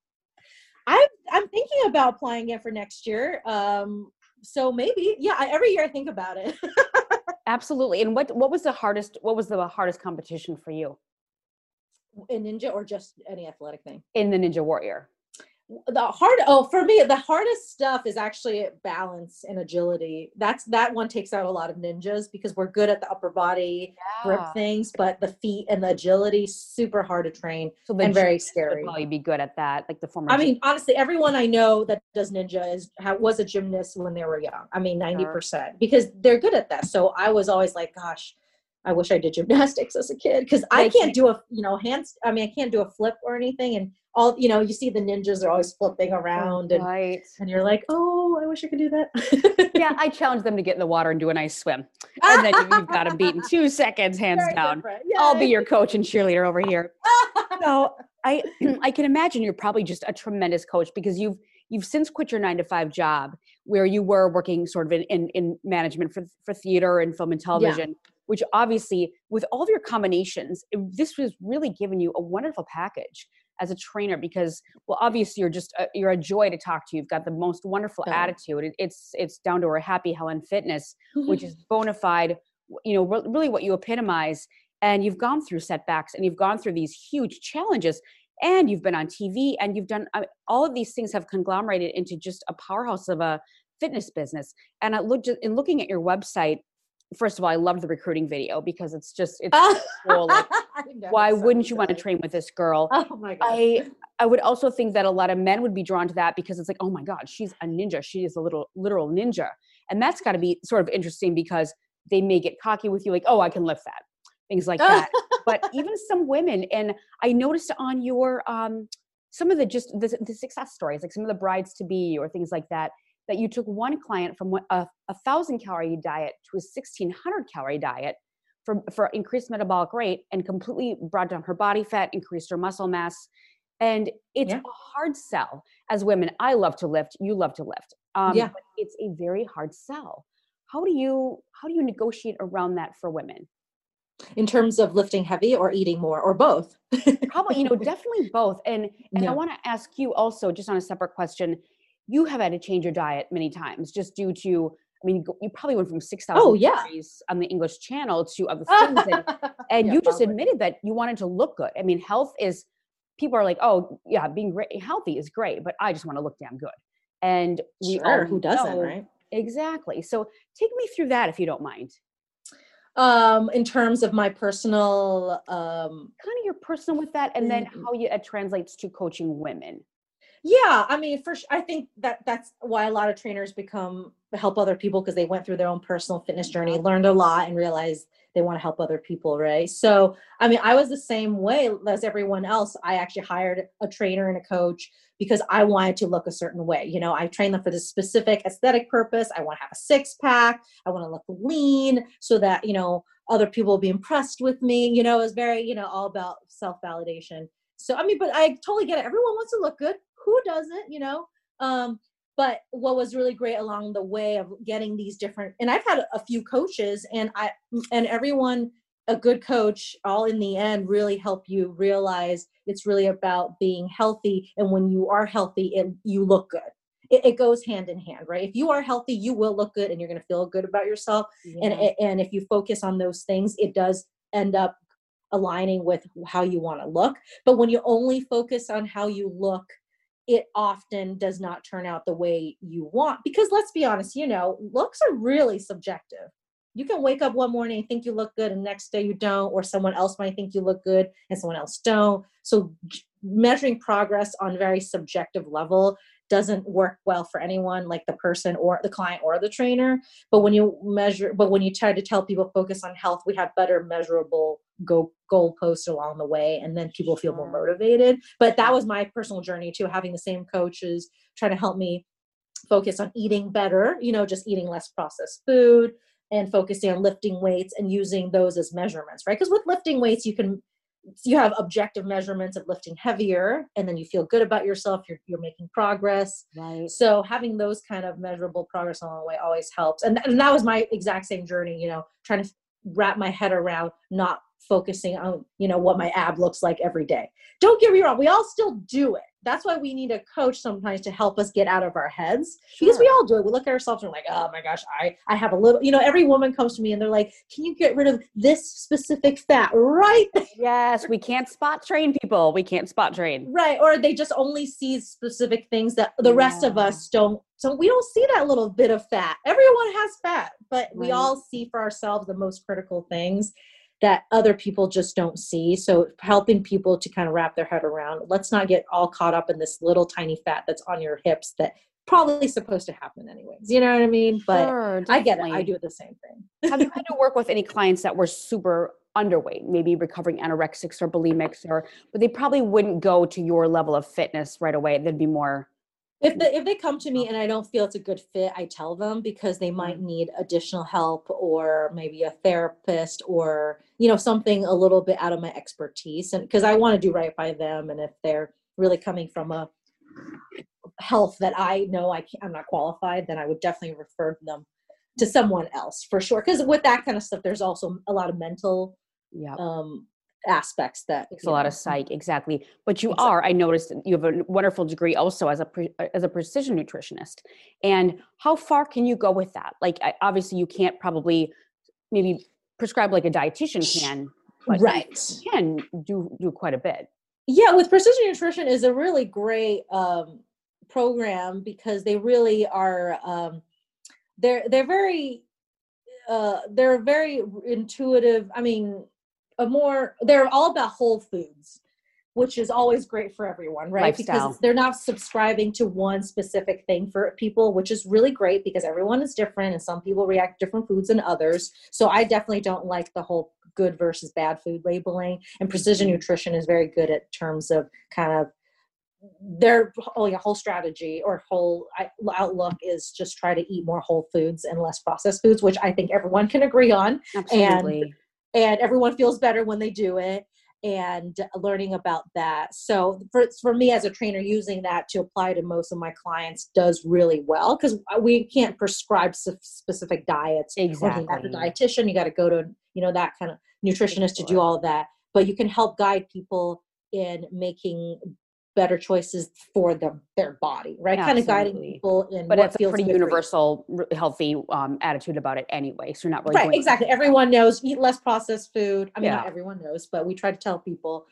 Speaker 6: I'm i'm thinking about applying it for next year. Um so maybe yeah I, every year i think about it <laughs>
Speaker 2: absolutely. And what what was the hardest what was the hardest competition for you
Speaker 6: in ninja or just any athletic thing
Speaker 2: in the Ninja Warrior?
Speaker 6: The hard oh for me the hardest stuff is actually balance and agility that's that one takes out a lot of ninjas because we're good at the upper body grip things but the feet and the agility super hard to train
Speaker 2: So
Speaker 6: and very
Speaker 2: gymnasts would
Speaker 6: scary
Speaker 2: Probably be good at that, like the former.
Speaker 6: I
Speaker 2: gym-
Speaker 6: mean, honestly, everyone I know that does ninja is was a gymnast when they were young. I mean, ninety percent because they're good at that. So I was always like, gosh, I wish I did gymnastics <laughs> as a kid because I can't do a you know hands. I mean, I can't do a flip or anything. And all you know, you see the ninjas are always flipping around, and
Speaker 2: right.
Speaker 6: and you're like, oh, I wish I could do that.
Speaker 2: yeah, I <laughs> challenge them to get in the water and do a nice swim, and then you- <laughs> you've got them beat in two seconds, hands
Speaker 6: Very
Speaker 2: down. I'll be your coach and cheerleader over here. So <laughs> I <clears throat> I can imagine you're probably just a tremendous coach because you've you've since quit your nine to five job where you were working sort of in, in, in management for, for theater and film and television, which obviously with all of your combinations, it- this was really giving you a wonderful package as a trainer because well obviously you're just a, you're a joy to talk to. You've got the most wonderful
Speaker 6: Oh.
Speaker 2: attitude. It, it's it's down to our happy helen fitness which is <laughs> bona fide you know re- really what you epitomize. And you've gone through setbacks and you've gone through these huge challenges and you've been on tv and you've done I mean, all of these things have conglomerated into just a powerhouse of a fitness business. And i looked in looking at your website first of all i loved the recruiting video because it's just it's so cool like, <laughs> why
Speaker 6: so
Speaker 2: wouldn't you want to train with this girl
Speaker 6: Oh my god.
Speaker 2: I I would also think that a lot of men would be drawn to that because it's like, oh my God, she's a ninja. She is a little literal ninja. And that's got to be sort of interesting because they may get cocky with you, like, oh, I can lift that. Things like that. <laughs> but even some women, and I noticed on your um, some of the just the, the success stories, like some of the brides to be or things like that, that you took one client from a, a thousand calorie diet to a 1600 calorie diet for, for increased metabolic rate and completely brought down her body fat, increased her muscle mass. And it's
Speaker 6: Yeah.
Speaker 2: a hard sell as women. I love to lift, you love to lift. Um,
Speaker 6: Yeah.
Speaker 2: it's a very hard sell. How do you how do you negotiate around that for women?
Speaker 6: in terms of lifting heavy or eating more or both.
Speaker 2: Probably, you know, <laughs> definitely both. And and
Speaker 6: Yeah.
Speaker 2: I want to ask you also, just on a separate question, you have had to change your diet many times just due to. I mean, you probably went from six thousand
Speaker 6: Oh, yeah.
Speaker 2: calories on the English Channel to other <laughs> things, and, and
Speaker 6: Yeah,
Speaker 2: you just
Speaker 6: probably.
Speaker 2: admitted that you wanted to look good. I mean, health is. People are like, oh yeah, being great, healthy is great, but I just want to look damn good. And we all
Speaker 6: Sure, who doesn't,
Speaker 2: know-
Speaker 6: right?
Speaker 2: Exactly. So take me through that if you don't mind.
Speaker 6: Um, in terms of my personal um
Speaker 2: Kind of your personal with that, and then
Speaker 6: Mm,
Speaker 2: how you, it translates to coaching women.
Speaker 6: Yeah, I mean, for sure, I think that that's why a lot of trainers become help other people because they went through their own personal fitness journey, learned a lot, and realized they want to help other people, right? So, I mean, I was the same way as everyone else. I actually hired a trainer and a coach because I wanted to look a certain way. You know, I trained them for this specific aesthetic purpose. I want to have a six pack. I want to look lean so that you know other people will be impressed with me. You know, it was very you know all about self validation. So, I mean, but I totally get it. Everyone wants to look good. Who doesn't you know? Um but what was really great along the way of getting these different and i've had a few coaches and i and everyone a good coach all in the end really help you realize it's really about being healthy. And when you are healthy it, you look good. It, it goes hand in hand right? If you are healthy you will look good and you're going to feel good about yourself. And and if you focus on those things it does end up aligning with how you want to look but when you only focus on how you look it often does not turn out the way you want because let's be honest you know looks are really subjective. You can wake up one morning and think you look good and next day you don't or someone else might think you look good and someone else don't. So measuring progress on very subjective level doesn't work well for anyone like the person or the client or the trainer. But when you measure but when you try to tell people focus on health we have better measurable go goalposts along the way and then people feel more motivated. But that was my personal journey too having the same coaches trying to help me focus on eating better you know just eating less processed food and focusing on lifting weights and using those as measurements right? Because with lifting weights you can you have objective measurements of lifting heavier and then you feel good about yourself you're, you're making progress.
Speaker 2: Right.
Speaker 6: so having those kind of measurable progress along the way always helps. And, and that was my exact same journey you know trying to wrap my head around not focusing on you know what my ab looks like every day. Don't get me wrong we all still do it. That's why we need a coach sometimes to help us get out of our heads. Because we all do it. We look at ourselves and we're like oh my gosh i i have a little you know every woman comes to me and they're like can you get rid of this specific fat right
Speaker 2: Yes, we can't spot train people. We can't spot train.
Speaker 6: right or they just only see specific things that the rest of us don't so we don't see that little bit of fat. Everyone has fat but we all see for ourselves the most critical things that other people just don't see. So helping people to kind of wrap their head around let's not get all caught up in this little tiny fat that's on your hips that probably supposed to happen anyways you know what i mean? But
Speaker 2: Sure,
Speaker 6: i get it i do the same thing.
Speaker 2: Have you had to work with any clients that were super underweight, maybe recovering anorexics or bulimics, or but they probably wouldn't go to your level of fitness right away? They'd be more
Speaker 6: if they, if they come to me and I don't feel it's a good fit, I tell them because they might need additional help or maybe a therapist or you know something a little bit out of my expertise and because I want to do right by them and if they're really coming from a health that I know I can't, I'm not qualified, then I would definitely refer them to someone else for sure. Because with that kind of stuff, there's also a lot of mental
Speaker 2: yeah.
Speaker 6: um, aspects that
Speaker 2: takes a lot
Speaker 6: know,
Speaker 2: of psych exactly but you
Speaker 6: Exactly.
Speaker 2: are i noticed you have a wonderful degree also as a pre, uh, as a precision nutritionist and how far can you go with that like I, obviously you can't probably maybe prescribe like a dietitian can but you
Speaker 6: right.
Speaker 2: can do do quite a bit
Speaker 6: yeah with precision nutrition is a really great um, program because they really are um, they're they're very uh, they're very intuitive i mean a more they're all about whole foods which is always great for everyone right
Speaker 2: Lifestyle.
Speaker 6: because they're not subscribing to one specific thing for people which is really great because everyone is different and some people react to different foods than others so i definitely don't like the whole good versus bad food labeling and precision mm-hmm. nutrition is very good at terms of kind of their oh yeah, whole strategy or whole outlook is just try to eat more whole foods and less processed foods, which I think everyone can agree on.
Speaker 2: Absolutely.
Speaker 6: And and everyone feels better when they do it and learning about that. So for, for me as a trainer, using that to apply to most of my clients does really well because we can't prescribe specific diets.
Speaker 2: Exactly.
Speaker 6: Got the dietitian, you got to go to, you know, that kind of nutritionist to do all that. But you can help guide people in making better choices for them their body right Absolutely. kind of guiding people in
Speaker 2: but it's a pretty universal healthy um, attitude about it anyway so you're not really
Speaker 6: right exactly everyone knows eat less processed food i mean yeah. not everyone knows but we try to tell people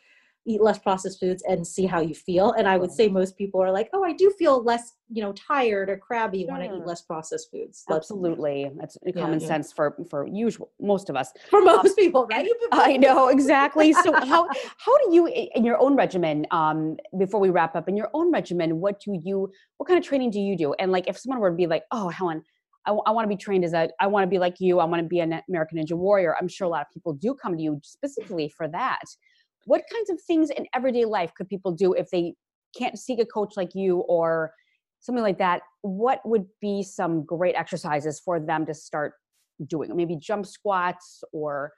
Speaker 6: eat less processed foods and see how you feel. And I would say most people are like, oh, I do feel less, you know, tired or crabby sure. when I eat less processed foods.
Speaker 2: Absolutely. That's common yeah, sense for for usual most of us.
Speaker 6: For most um, people, right? <laughs>
Speaker 2: I know exactly. So how how do you in your own regimen, um, before we wrap up, in your own regimen, what do you what kind of training do you do? And like if someone were to be like, oh Helen, I, w- I want to be trained as a, I want to be like you. I want to be an American Ninja Warrior. I'm sure a lot of people do come to you specifically for that what kinds of things in everyday life could people do if they can't seek a coach like you or something like that? What would be some great exercises for them to start doing? Maybe jump squats or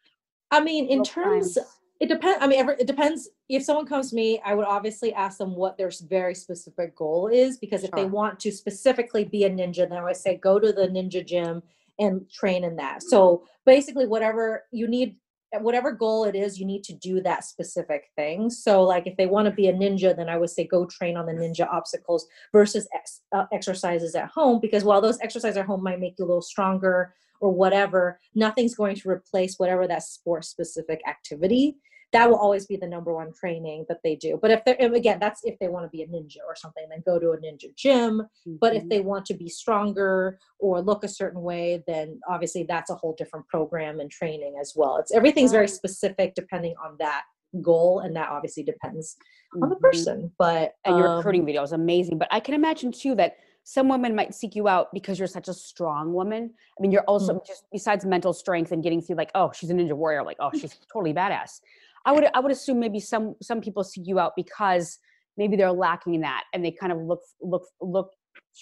Speaker 6: i mean in terms it depends i mean it depends. If someone comes to me i would obviously ask them what their very specific goal is because if they want to specifically be a ninja then i would say go to the ninja gym and train in that. So basically whatever you need whatever goal it is, you need to do that specific thing. So, like if they want to be a ninja, then I would say go train on the ninja obstacles versus ex- uh, exercises at home. Because while those exercises at home might make you a little stronger or whatever, nothing's going to replace whatever that sport specific activity that will always be the number one training that they do. But if they're again, that's if they want to be a ninja or something, then go to a ninja gym. Mm-hmm. But if mm-hmm. they want to be stronger or look a certain way, then obviously that's a whole different program and training as well. It's everything's very specific depending on that goal and that obviously depends on the mm-hmm. person but
Speaker 2: and your recruiting um, video is amazing but i can imagine too that some women might seek you out because you're such a strong woman i mean you're also mm-hmm. just besides mental strength and getting through like oh she's a ninja warrior like oh she's totally badass I would I would assume maybe some some people seek you out because maybe they're lacking in that and they kind of look look look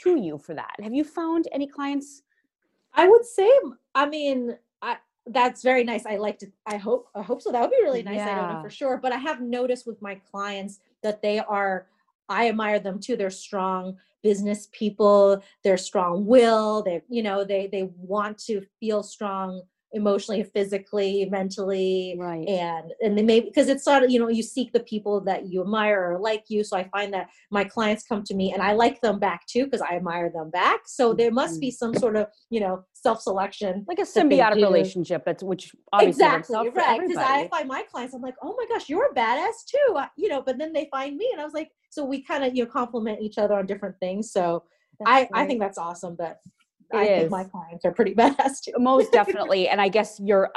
Speaker 2: to you for that. Have you found any clients?
Speaker 6: I would say I mean I that's very nice. I like to I hope I hope so. That would be really nice. Yeah. I don't know for sure, but I have noticed with my clients that they are I admire them too. They're strong business people, they're strong will, they you know, they they want to feel strong emotionally physically mentally
Speaker 2: right.
Speaker 6: and and they may because it's sort of you know you seek the people that you admire or like you so i find that my clients come to me and i like them back too because i admire them back. So there must be mm-hmm. some sort of you know self-selection
Speaker 2: like a symbiotic relationship that's which
Speaker 6: exactly right because i find my clients i'm like oh my gosh you're a badass too you know but then they find me and i was like so we kind of you know complement each other on different things so I, I think that's awesome that I is. think my clients are pretty <laughs> badass too.
Speaker 2: Most definitely, and I guess your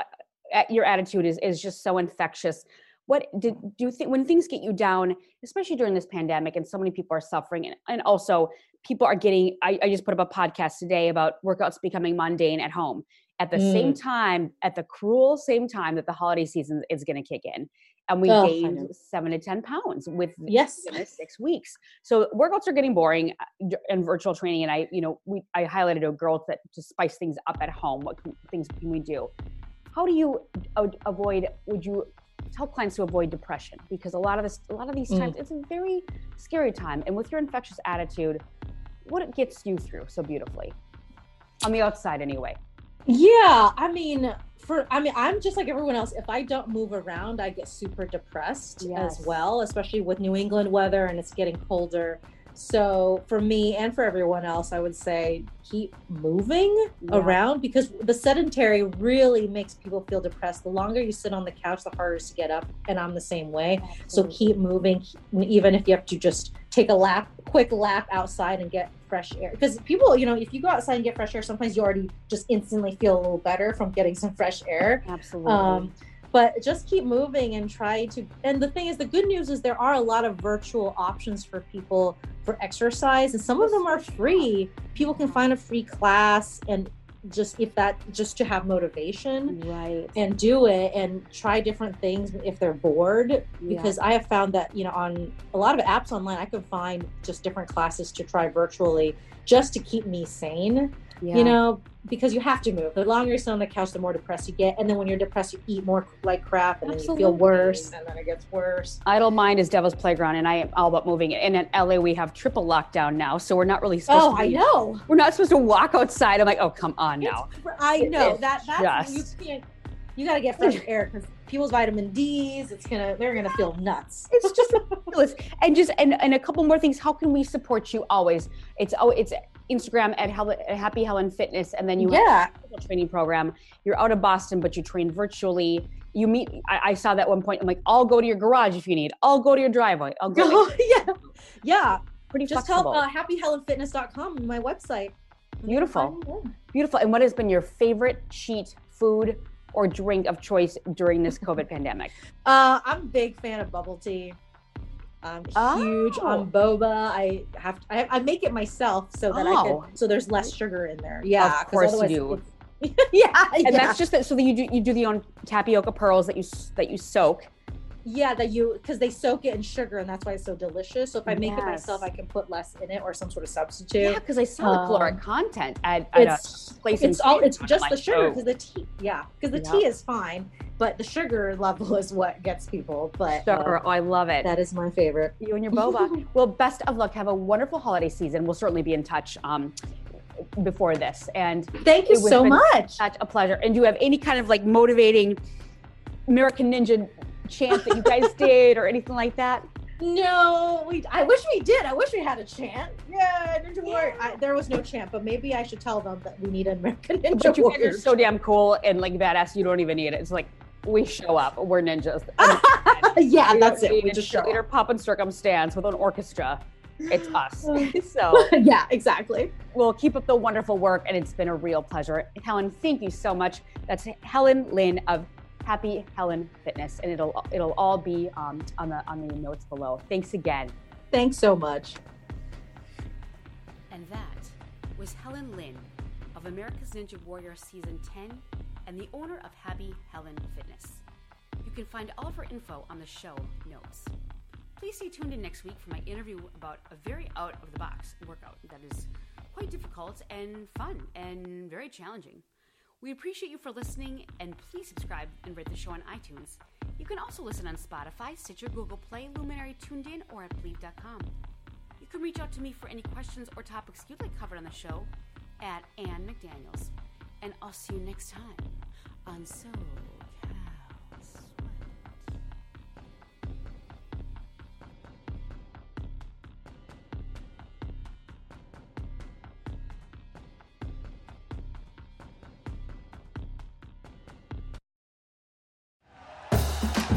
Speaker 2: uh, your attitude is is just so infectious. What did do you think when things get you down, especially during this pandemic, and so many people are suffering, and, and also people are getting. I, I just put up a podcast today about workouts becoming mundane at home at the mm. same time, at the cruel same time that the holiday season is going to kick in and we oh, gained seven to ten pounds with
Speaker 6: yes.
Speaker 2: six weeks. So workouts are getting boring and uh, virtual training and i you know we i highlighted a girl that to spice things up at home what can, things can we do? How do you avoid would you tell clients to avoid depression? Because a lot of this a lot of these mm. times mm. it's a very scary time and with your infectious attitude what it gets you through so beautifully? On the outside anyway.
Speaker 6: Yeah i mean for I mean, I'm just like everyone else. If I don't move around, I get super depressed yes. as well, especially with New England weather and it's getting colder. So for me and for everyone else, I would say keep moving yeah. around because the sedentary really makes people feel depressed. The longer you sit on the couch, the harder it is to get up. And I'm the same way. Absolutely. So keep moving, even if you have to just take a lap, quick lap outside and get fresh air. Because people, you know, if you go outside and get fresh air, sometimes you already just instantly feel a little better from getting some fresh air.
Speaker 2: Absolutely. Um,
Speaker 6: but just keep moving and try to and the thing is the good news is there are a lot of virtual options for people for exercise and some of them are free. People can find a free class and just if that just to have motivation
Speaker 2: Right.
Speaker 6: and do it and try different things if they're bored. Because I have found that you know on a lot of apps online I can find just different classes to try virtually just to keep me sane
Speaker 2: Yeah.
Speaker 6: you know because you have to move the longer you sit on the couch the more depressed you get and then when you're depressed you eat more like crap and then you feel worse and then it gets worse
Speaker 2: Idle mind is devil's playground, and I am all about moving it. And in LA, we have triple lockdown now, so we're not really supposed
Speaker 6: oh
Speaker 2: to.
Speaker 6: I know
Speaker 2: We're not supposed to walk outside. I'm like, oh, come on now.
Speaker 6: It's- I know
Speaker 2: is
Speaker 6: that that's
Speaker 2: just-
Speaker 6: you can't you got to get fresh air because people's vitamin D's it's gonna they're gonna feel nuts
Speaker 2: It's just ridiculous. And just and, and a couple more things. How can we support you always? It's oh, it's Instagram at, Happy Helen Fitness, and then you have
Speaker 6: yeah
Speaker 2: a training program. You're out of Boston, but you train virtually. You meet. I, I saw that one point. I'm like, I'll go to your garage if you need. I'll go to your driveway. I'll go. <laughs> Like,
Speaker 6: yeah yeah
Speaker 2: pretty
Speaker 6: just help
Speaker 2: flexible.
Speaker 6: uh, happyhelenfitness.com my website
Speaker 2: Beautiful. Beautiful. And what has been your favorite cheat food or drink of choice during this COVID <laughs> pandemic?
Speaker 6: Uh, I'm a big fan of bubble tea. I'm huge
Speaker 2: Oh.
Speaker 6: on boba. I have to, I, I make it myself so that I
Speaker 2: Oh.
Speaker 6: can so there's less sugar in there. Yeah, 'cause
Speaker 2: course you do. <laughs>
Speaker 6: yeah,
Speaker 2: And
Speaker 6: yeah.
Speaker 2: that's just that. So that you do you do the own tapioca pearls that you that you soak.
Speaker 6: Yeah that you because they soak it in sugar and that's why it's so delicious. So if I make it myself, I can put less in it or some sort of substitute.
Speaker 2: Yeah, because I saw the caloric
Speaker 6: Um,
Speaker 2: content at, at a
Speaker 6: It's
Speaker 2: place
Speaker 6: it's all it's just
Speaker 2: I'm
Speaker 6: the
Speaker 2: like,
Speaker 6: sugar
Speaker 2: oh.
Speaker 6: because the tea yeah because the
Speaker 2: Yeah.
Speaker 6: tea is fine, but the sugar level is what gets people. But uh,
Speaker 2: Sure. Oh, I love it.
Speaker 6: that is my favorite.
Speaker 2: you and your boba. <laughs> well, best of luck. Have a wonderful holiday season. We'll certainly be in touch um, before this. And
Speaker 6: Thank you so much.
Speaker 2: such a pleasure. And do you have any kind of like motivating American Ninja chant that you guys <laughs> did or anything like that?
Speaker 6: No, we. I wish we did. I wish we had a chant. Yeah, Ninja Warrior. I, there was no chant, but maybe I should tell them that we need an American Ninja
Speaker 2: But you guys
Speaker 6: Warrior.
Speaker 2: are so damn cool and like badass. You don't even need it. It's like we show up. We're ninjas. <laughs>
Speaker 6: yeah,
Speaker 2: We
Speaker 6: that's it. We
Speaker 2: a
Speaker 6: just show
Speaker 2: cheerleader
Speaker 6: up.
Speaker 2: pop and circumstance with an orchestra. It's us. <laughs> Oh. so
Speaker 6: yeah, exactly.
Speaker 2: we'll keep up the wonderful work, and it's been a real pleasure. Helen, thank you so much. That's Helen Lynn of Happy Helen Fitness, and it'll it'll all be um, on the on the notes below. Thanks again.
Speaker 6: Thanks so much.
Speaker 7: And that was Helen Lynn of America's Ninja Warrior Season 10 and the owner of Happy Helen Fitness. You can find all of her info on the show notes. Please stay tuned in next week for my interview about a very out of the box workout that is quite difficult and fun and very challenging. We appreciate you for listening and please subscribe and rate the show on iTunes. You can also listen on Spotify, Stitcher, Google Play, Luminary, TuneIn, or at Bleav.com. You can reach out to me for any questions or topics you'd like covered on the show at Ann McDaniels. And I'll see you next time on So